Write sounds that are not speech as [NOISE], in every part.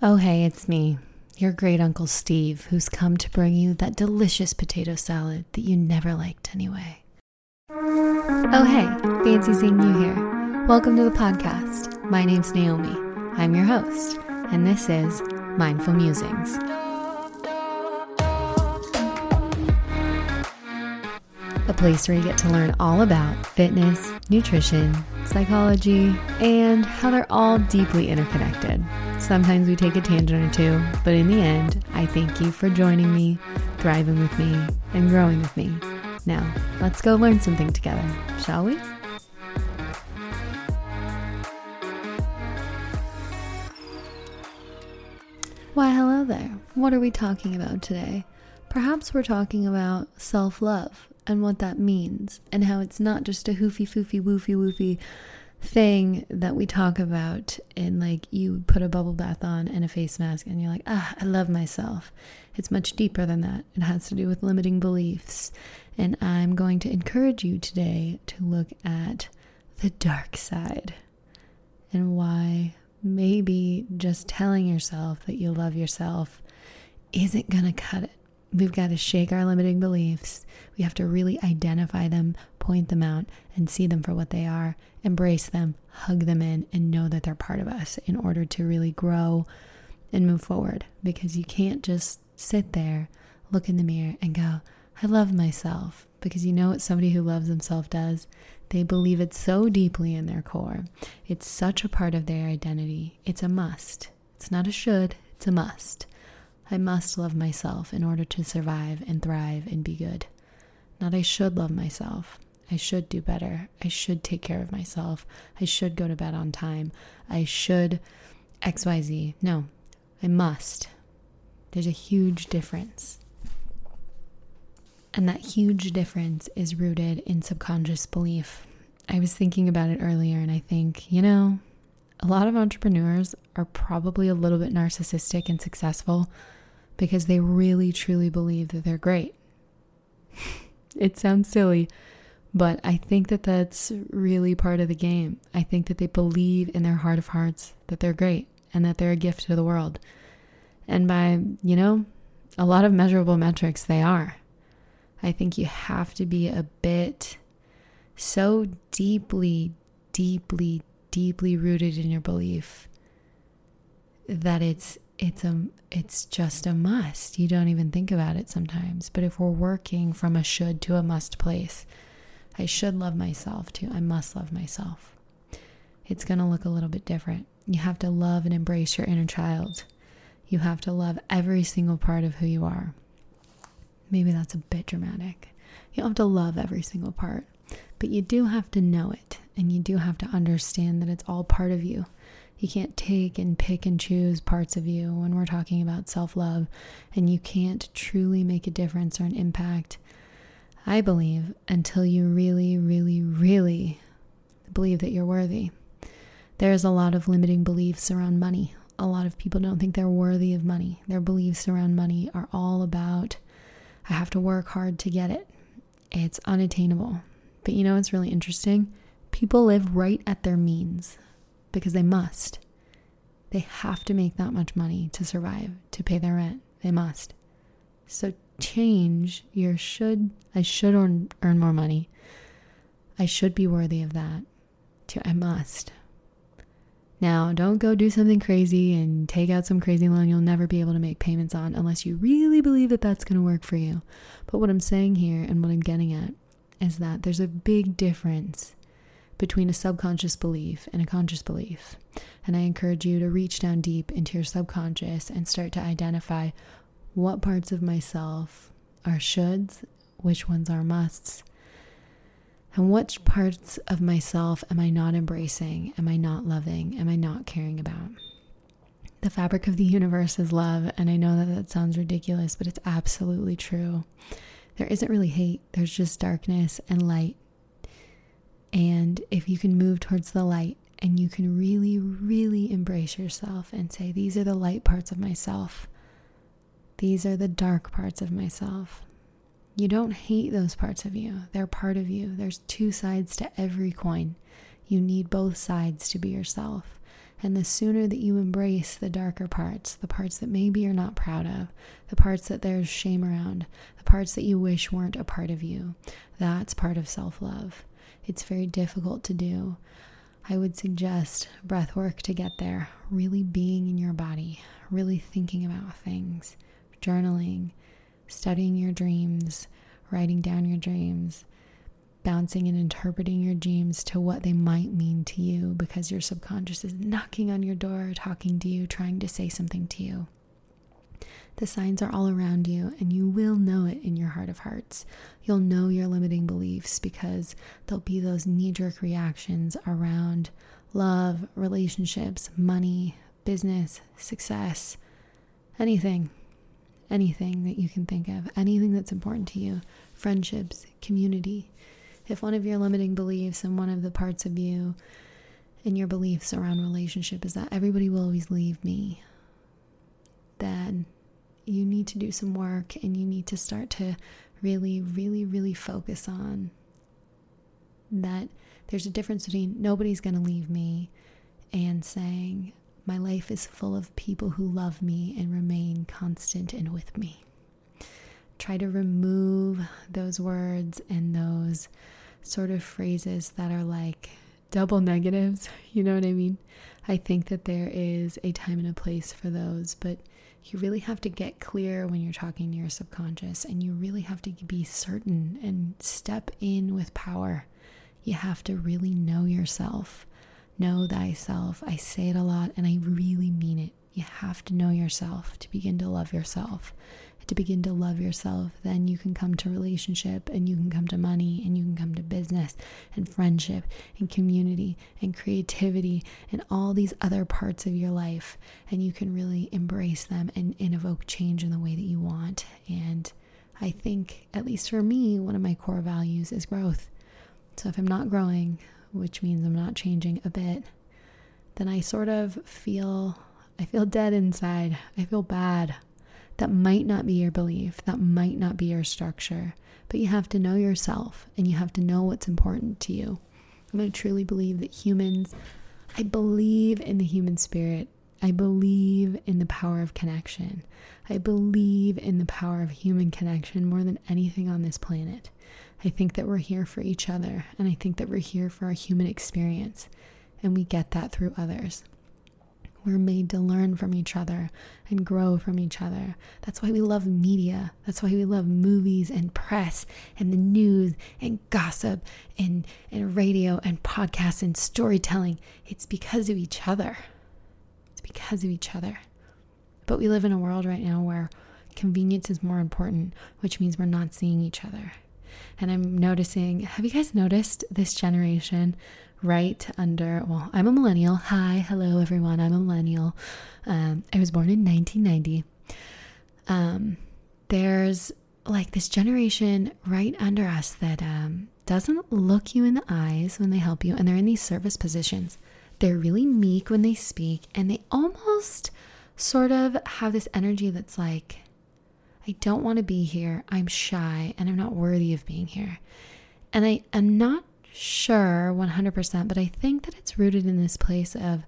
Oh, hey, it's me, your great uncle Steve, who's come to bring you that delicious potato salad that you never liked anyway. Oh, hey, fancy seeing you here. Welcome to the podcast. My name's Naomi. I'm your host, and this is Mindful Musings. A place where you get to learn all about fitness, nutrition, psychology, and how they're all deeply interconnected. Sometimes we take a tangent or two, but in the end, I thank you for joining me, thriving with me, and growing with me. Now, let's go learn something together, shall we? Why, hello there. What are we talking about today? Perhaps we're talking about self love and what that means, and how it's not just a hoofy, foofy, woofy, woofy thing that we talk about and like you put a bubble bath on and a face mask and you're like, ah, I love myself. It's much deeper than that. It has to do with limiting beliefs. And I'm going to encourage you today to look at the dark side and why maybe just telling yourself that you love yourself isn't going to cut it. We've got to shake our limiting beliefs. We have to really identify them, point them out, and see them for what they are, embrace them, hug them in, and know that they're part of us in order to really grow and move forward. Because you can't just sit there, look in the mirror, and go, I love myself. Because you know what somebody who loves themselves does? They believe it so deeply in their core. It's such a part of their identity. It's a must. It's not a should, it's a must. I must love myself in order to survive and thrive and be good. Not I should love myself. I should do better. I should take care of myself. I should go to bed on time. I should XYZ. No, I must. There's a huge difference. And that huge difference is rooted in subconscious belief. I was thinking about it earlier, and I think, you know, a lot of entrepreneurs are probably a little bit narcissistic and successful because they really truly believe that they're great. [LAUGHS] it sounds silly, but I think that that's really part of the game. I think that they believe in their heart of hearts that they're great and that they're a gift to the world. And by, you know, a lot of measurable metrics, they are. I think you have to be a bit so deeply, deeply, deeply rooted in your belief that it's it's a it's just a must. You don't even think about it sometimes. But if we're working from a should to a must place, I should love myself too. I must love myself. It's going to look a little bit different. You have to love and embrace your inner child. You have to love every single part of who you are. Maybe that's a bit dramatic. You don't have to love every single part, but you do have to know it and you do have to understand that it's all part of you. You can't take and pick and choose parts of you when we're talking about self love, and you can't truly make a difference or an impact, I believe, until you really, really, really believe that you're worthy. There's a lot of limiting beliefs around money. A lot of people don't think they're worthy of money. Their beliefs around money are all about, I have to work hard to get it. It's unattainable. But you know what's really interesting? People live right at their means because they must. They have to make that much money to survive, to pay their rent. They must. So change your should, I should earn, earn more money. I should be worthy of that, to I must. Now, don't go do something crazy and take out some crazy loan you'll never be able to make payments on unless you really believe that that's going to work for you. But what I'm saying here and what I'm getting at is that there's a big difference between a subconscious belief and a conscious belief. And I encourage you to reach down deep into your subconscious and start to identify what parts of myself are shoulds, which ones are musts, and which parts of myself am I not embracing, am I not loving, am I not caring about. The fabric of the universe is love, and I know that that sounds ridiculous, but it's absolutely true. There isn't really hate, there's just darkness and light and if you can move towards the light and you can really, really embrace yourself and say, These are the light parts of myself, these are the dark parts of myself. You don't hate those parts of you, they're part of you. There's two sides to every coin. You need both sides to be yourself. And the sooner that you embrace the darker parts, the parts that maybe you're not proud of, the parts that there's shame around, the parts that you wish weren't a part of you, that's part of self love. It's very difficult to do. I would suggest breath work to get there, really being in your body, really thinking about things, journaling, studying your dreams, writing down your dreams, bouncing and interpreting your dreams to what they might mean to you because your subconscious is knocking on your door, talking to you, trying to say something to you. The signs are all around you, and you will know it in your heart of hearts. You'll know your limiting beliefs because there'll be those knee jerk reactions around love, relationships, money, business, success, anything, anything that you can think of, anything that's important to you, friendships, community. If one of your limiting beliefs and one of the parts of you and your beliefs around relationship is that everybody will always leave me, then you need to do some work and you need to start to really, really, really focus on that there's a difference between nobody's going to leave me and saying, my life is full of people who love me and remain constant and with me. Try to remove those words and those sort of phrases that are like double negatives. [LAUGHS] You know what I mean? I think that there is a time and a place for those, but you really have to get clear when you're talking to your subconscious and you really have to be certain and step in with power. You have to really know yourself. Know thyself. I say it a lot and I really mean it. You have to know yourself to begin to love yourself. To begin to love yourself, then you can come to relationship and you can come to money and you can come to business and friendship and community and creativity and all these other parts of your life. And you can really embrace them and, and evoke change in the way that you want. And I think, at least for me, one of my core values is growth. So if I'm not growing, which means I'm not changing a bit, then I sort of feel I feel dead inside. I feel bad. That might not be your belief. That might not be your structure. But you have to know yourself and you have to know what's important to you. I'm to truly believe that humans, I believe in the human spirit. I believe in the power of connection. I believe in the power of human connection more than anything on this planet. I think that we're here for each other, and I think that we're here for our human experience, and we get that through others. We're made to learn from each other and grow from each other. That's why we love media. That's why we love movies and press and the news and gossip and, and radio and podcasts and storytelling. It's because of each other. It's because of each other. But we live in a world right now where convenience is more important, which means we're not seeing each other. And I'm noticing, have you guys noticed this generation right under, well, I'm a millennial. Hi, hello, everyone. I'm a millennial. Um, I was born in 1990. Um, there's like this generation right under us that um, doesn't look you in the eyes when they help you, and they're in these service positions. They're really meek when they speak, and they almost sort of have this energy that's like, I don't want to be here. I'm shy and I'm not worthy of being here. And I am not sure 100%, but I think that it's rooted in this place of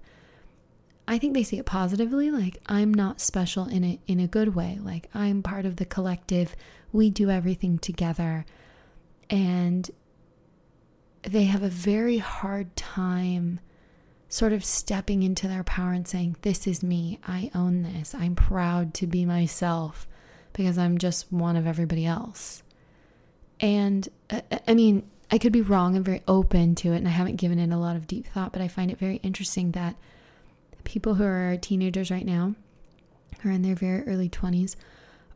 I think they see it positively like I'm not special in a in a good way. Like I'm part of the collective. We do everything together. And they have a very hard time sort of stepping into their power and saying, This is me. I own this. I'm proud to be myself because I'm just one of everybody else. And uh, I mean, I could be wrong. I'm very open to it and I haven't given it a lot of deep thought, but I find it very interesting that people who are teenagers right now, are in their very early 20s,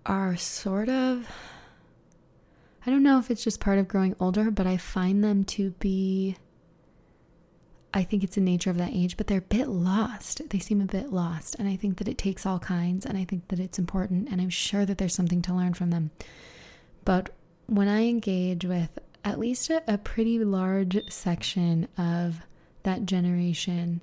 are sort of, I don't know if it's just part of growing older, but I find them to be I think it's the nature of that age, but they're a bit lost. They seem a bit lost. And I think that it takes all kinds, and I think that it's important, and I'm sure that there's something to learn from them. But when I engage with at least a, a pretty large section of that generation,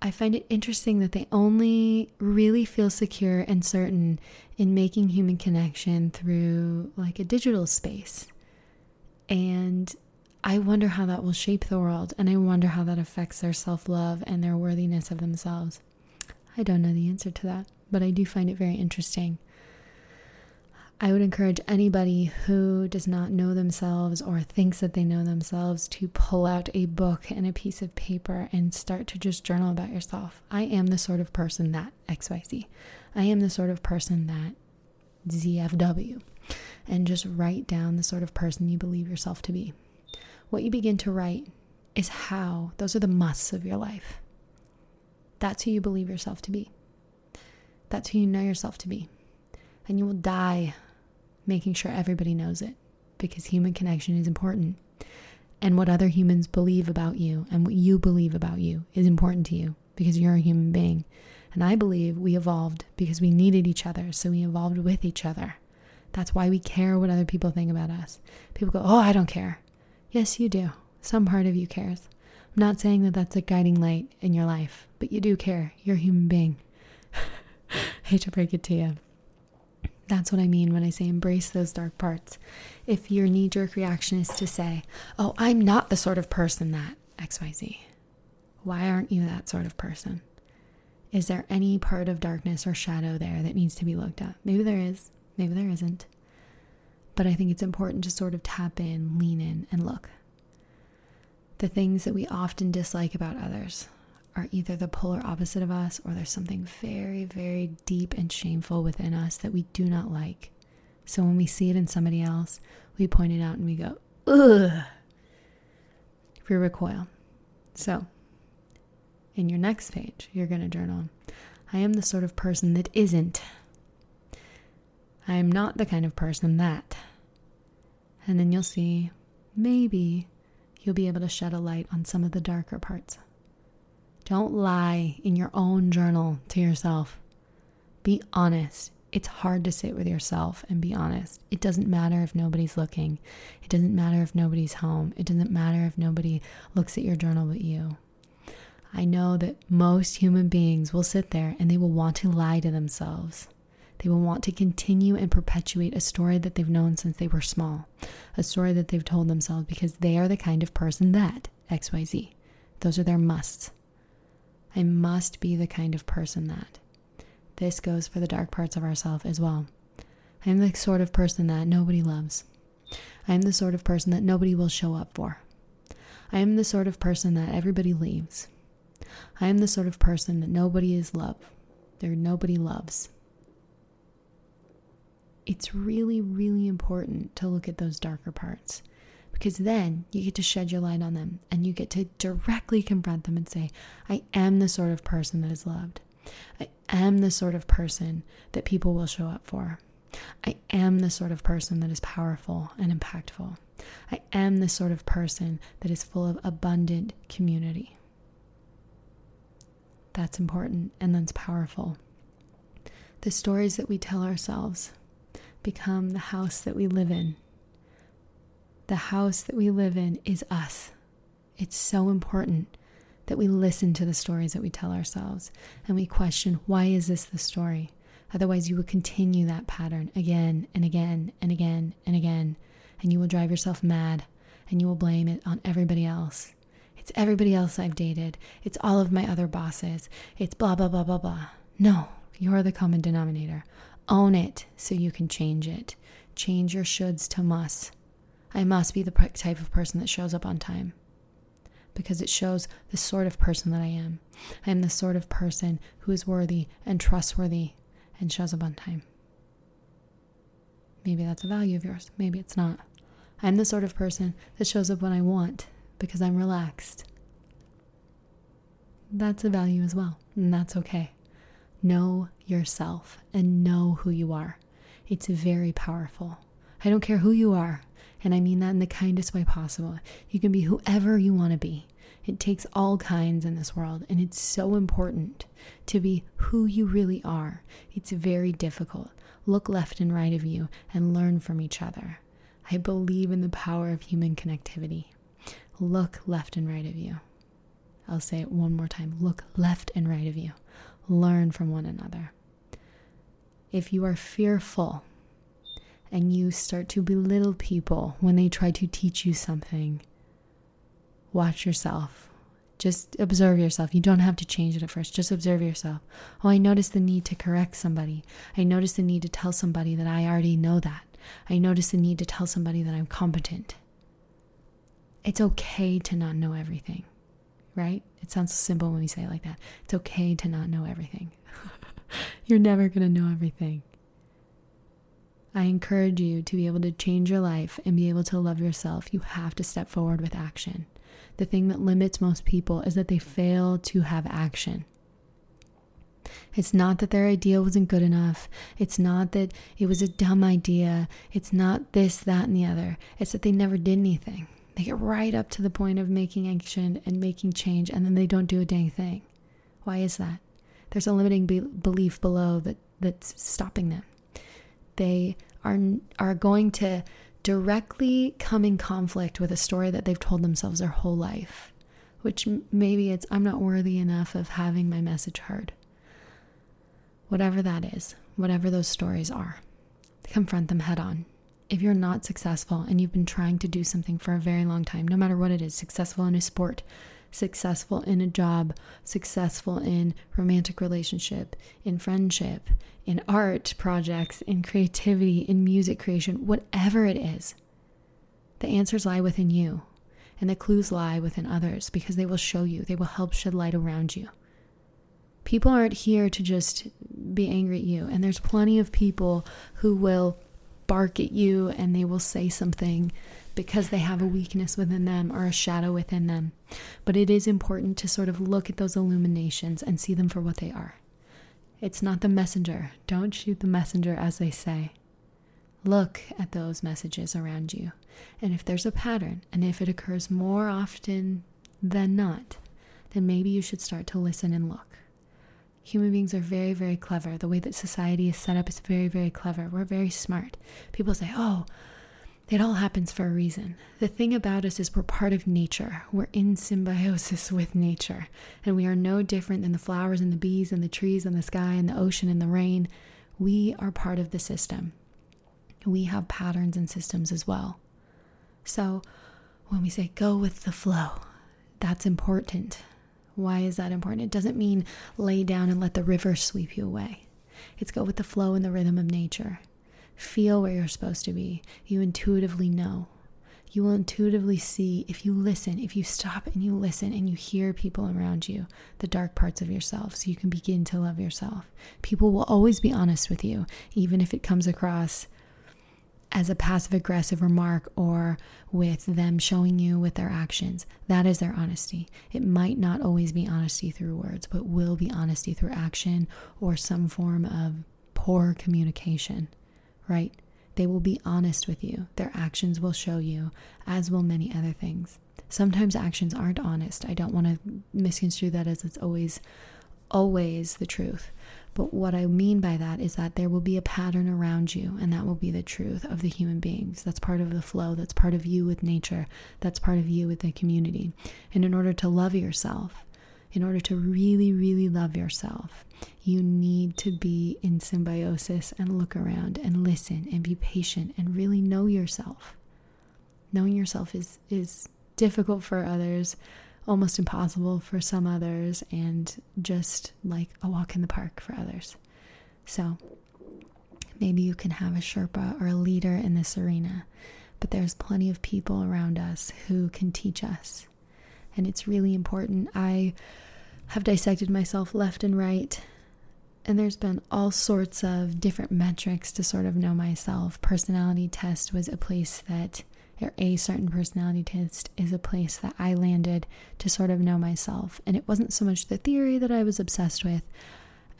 I find it interesting that they only really feel secure and certain in making human connection through like a digital space. And I wonder how that will shape the world, and I wonder how that affects their self love and their worthiness of themselves. I don't know the answer to that, but I do find it very interesting. I would encourage anybody who does not know themselves or thinks that they know themselves to pull out a book and a piece of paper and start to just journal about yourself. I am the sort of person that XYZ. I am the sort of person that ZFW. And just write down the sort of person you believe yourself to be. What you begin to write is how, those are the musts of your life. That's who you believe yourself to be. That's who you know yourself to be. And you will die making sure everybody knows it because human connection is important. And what other humans believe about you and what you believe about you is important to you because you're a human being. And I believe we evolved because we needed each other, so we evolved with each other. That's why we care what other people think about us. People go, Oh, I don't care. Yes, you do. Some part of you cares. I'm not saying that that's a guiding light in your life, but you do care. You're a human being. [LAUGHS] hate to break it to you. That's what I mean when I say embrace those dark parts. If your knee jerk reaction is to say, Oh, I'm not the sort of person that XYZ, why aren't you that sort of person? Is there any part of darkness or shadow there that needs to be looked at? Maybe there is, maybe there isn't. But I think it's important to sort of tap in, lean in, and look. The things that we often dislike about others, are either the polar opposite of us or there's something very, very deep and shameful within us that we do not like. So when we see it in somebody else, we point it out and we go, ugh. We recoil. So, in your next page, you're going to journal I am the sort of person that isn't. I am not the kind of person that. And then you'll see, maybe you'll be able to shed a light on some of the darker parts. Don't lie in your own journal to yourself. Be honest. It's hard to sit with yourself and be honest. It doesn't matter if nobody's looking. It doesn't matter if nobody's home. It doesn't matter if nobody looks at your journal but you. I know that most human beings will sit there and they will want to lie to themselves. They will want to continue and perpetuate a story that they've known since they were small, a story that they've told themselves because they are the kind of person that XYZ. Those are their musts. I must be the kind of person that. This goes for the dark parts of ourself as well. I am the sort of person that nobody loves. I am the sort of person that nobody will show up for. I am the sort of person that everybody leaves. I am the sort of person that nobody is love. There nobody loves. It's really, really important to look at those darker parts because then you get to shed your light on them and you get to directly confront them and say, I am the sort of person that is loved. I am the sort of person that people will show up for. I am the sort of person that is powerful and impactful. I am the sort of person that is full of abundant community. That's important and that's powerful. The stories that we tell ourselves become the house that we live in the house that we live in is us. It's so important that we listen to the stories that we tell ourselves and we question, why is this the story? Otherwise, you will continue that pattern again and again and again and again, and you will drive yourself mad and you will blame it on everybody else. It's everybody else I've dated. It's all of my other bosses. It's blah, blah, blah, blah, blah. No, you're the common denominator. Own it so you can change it. Change your shoulds to musts. I must be the type of person that shows up on time because it shows the sort of person that I am. I am the sort of person who is worthy and trustworthy and shows up on time. Maybe that's a value of yours, maybe it's not. I'm the sort of person that shows up when I want because I'm relaxed. That's a value as well, and that's okay. Know yourself and know who you are. It's very powerful. I don't care who you are. And I mean that in the kindest way possible. You can be whoever you want to be. It takes all kinds in this world, and it's so important to be who you really are. It's very difficult. Look left and right of you and learn from each other. I believe in the power of human connectivity. Look left and right of you. I'll say it one more time look left and right of you. Learn from one another. If you are fearful and you start to belittle people when they try to teach you something, Watch yourself. Just observe yourself. You don't have to change it at first. Just observe yourself. Oh, I notice the need to correct somebody. I notice the need to tell somebody that I already know that. I notice the need to tell somebody that I'm competent. It's okay to not know everything, right? It sounds so simple when we say it like that. It's okay to not know everything. [LAUGHS] You're never going to know everything. I encourage you to be able to change your life and be able to love yourself. You have to step forward with action. The thing that limits most people is that they fail to have action. It's not that their idea wasn't good enough. It's not that it was a dumb idea. It's not this, that, and the other. It's that they never did anything. They get right up to the point of making action and making change, and then they don't do a dang thing. Why is that? There's a limiting be- belief below that, that's stopping them. They are, are going to directly come in conflict with a story that they've told themselves their whole life, which maybe it's, I'm not worthy enough of having my message heard. Whatever that is, whatever those stories are, confront them head on. If you're not successful and you've been trying to do something for a very long time, no matter what it is, successful in a sport, successful in a job, successful in romantic relationship, in friendship, in art projects, in creativity, in music creation, whatever it is, the answers lie within you and the clues lie within others because they will show you, they will help shed light around you. People aren't here to just be angry at you, and there's plenty of people who will bark at you and they will say something because they have a weakness within them or a shadow within them. But it is important to sort of look at those illuminations and see them for what they are. It's not the messenger. Don't shoot the messenger, as they say. Look at those messages around you. And if there's a pattern, and if it occurs more often than not, then maybe you should start to listen and look. Human beings are very, very clever. The way that society is set up is very, very clever. We're very smart. People say, oh, it all happens for a reason. The thing about us is we're part of nature. We're in symbiosis with nature. And we are no different than the flowers and the bees and the trees and the sky and the ocean and the rain. We are part of the system. We have patterns and systems as well. So when we say go with the flow, that's important. Why is that important? It doesn't mean lay down and let the river sweep you away. It's go with the flow and the rhythm of nature feel where you're supposed to be. You intuitively know. You will intuitively see if you listen, if you stop and you listen and you hear people around you, the dark parts of yourself, so you can begin to love yourself. People will always be honest with you, even if it comes across as a passive aggressive remark or with them showing you with their actions. That is their honesty. It might not always be honesty through words, but will be honesty through action or some form of poor communication right? They will be honest with you. Their actions will show you, as will many other things. Sometimes actions aren't honest. I don't want to misconstrue that as it's always, always the truth. But what I mean by that is that there will be a pattern around you, and that will be the truth of the human beings. That's part of the flow. That's part of you with nature. That's part of you with the community. And in order to love yourself, in order to really, really love yourself, you need to be in symbiosis and look around and listen and be patient and really know yourself. Knowing yourself is, is difficult for others, almost impossible for some others, and just like a walk in the park for others. So maybe you can have a Sherpa or a leader in this arena, but there's plenty of people around us who can teach us and it's really important. I have dissected myself left and right, and there's been all sorts of different metrics to sort of know myself. Personality test was a place that, or a certain personality test is a place that I landed to sort of know myself. And it wasn't so much the theory that I was obsessed with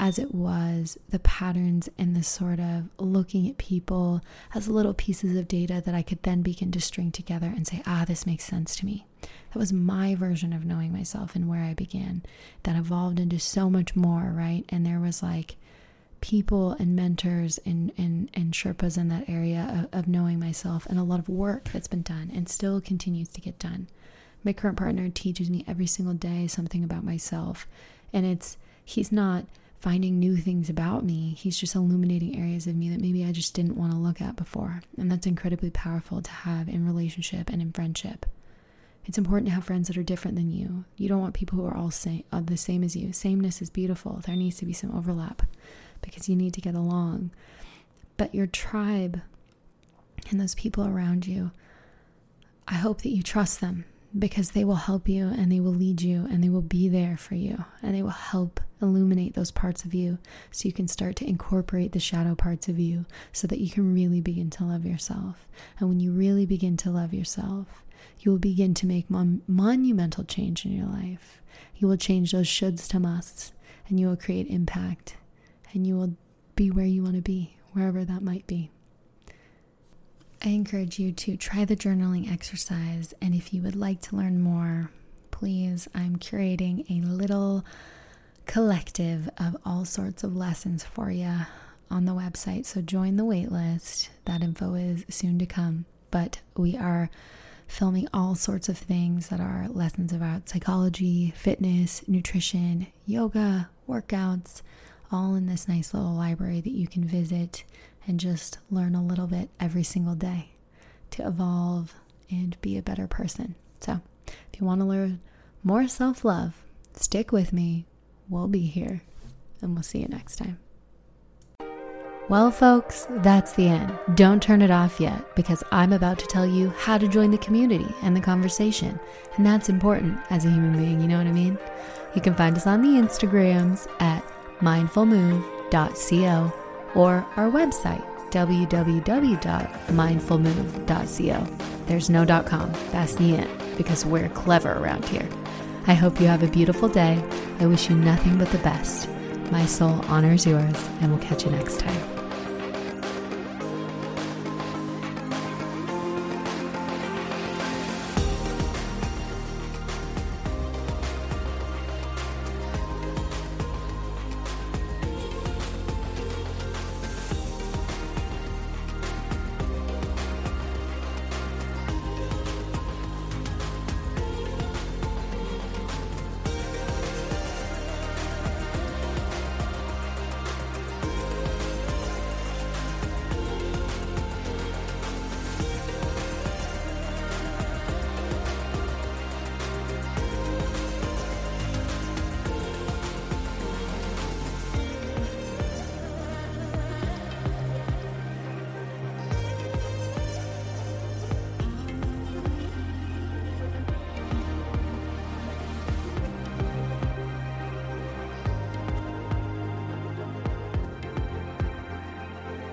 as it was the patterns and the sort of looking at people as little pieces of data that I could then begin to string together and say, ah, this makes sense to me. That was my version of knowing myself and where I began. That evolved into so much more, right? And there was like people and mentors and, and, and Sherpas in that area of, of knowing myself and a lot of work that's been done and still continues to get done. My current partner teaches me every single day something about myself. And it's, he's not finding new things about me. He's just illuminating areas of me that maybe I just didn't want to look at before. And that's incredibly powerful to have in relationship and in friendship. It's important to have friends that are different than you. You don't want people who are all same, uh, the same as you. Sameness is beautiful. There needs to be some overlap because you need to get along. But your tribe and those people around you, I hope that you trust them because they will help you and they will lead you and they will be there for you and they will help illuminate those parts of you so you can start to incorporate the shadow parts of you so that you can really begin to love yourself. And when you really begin to love yourself, you will begin to make mon- monumental change in your life. You will change those shoulds to musts and you will create impact and you will be where you want to be, wherever that might be. I encourage you to try the journaling exercise. And if you would like to learn more, please, I'm curating a little collective of all sorts of lessons for you on the website. So join the waitlist. That info is soon to come. But we are filming all sorts of things that are lessons about psychology, fitness, nutrition, yoga, workouts, all in this nice little library that you can visit and just learn a little bit every single day to evolve and be a better person. So, if you want to learn more self love, stick with me. We'll be here, and we'll see you next time. Well, folks, that's the end. Don't turn it off yet because I'm about to tell you how to join the community and the conversation. And that's important as a human being, you know what I mean? You can find us on the Instagrams at mindfulmove.co or our website, www.mindfulmove.co. There's no .com, that's the end, because we're clever around here. I hope you have a beautiful day. I wish you nothing but the best. My soul honors yours, and we'll catch you next time.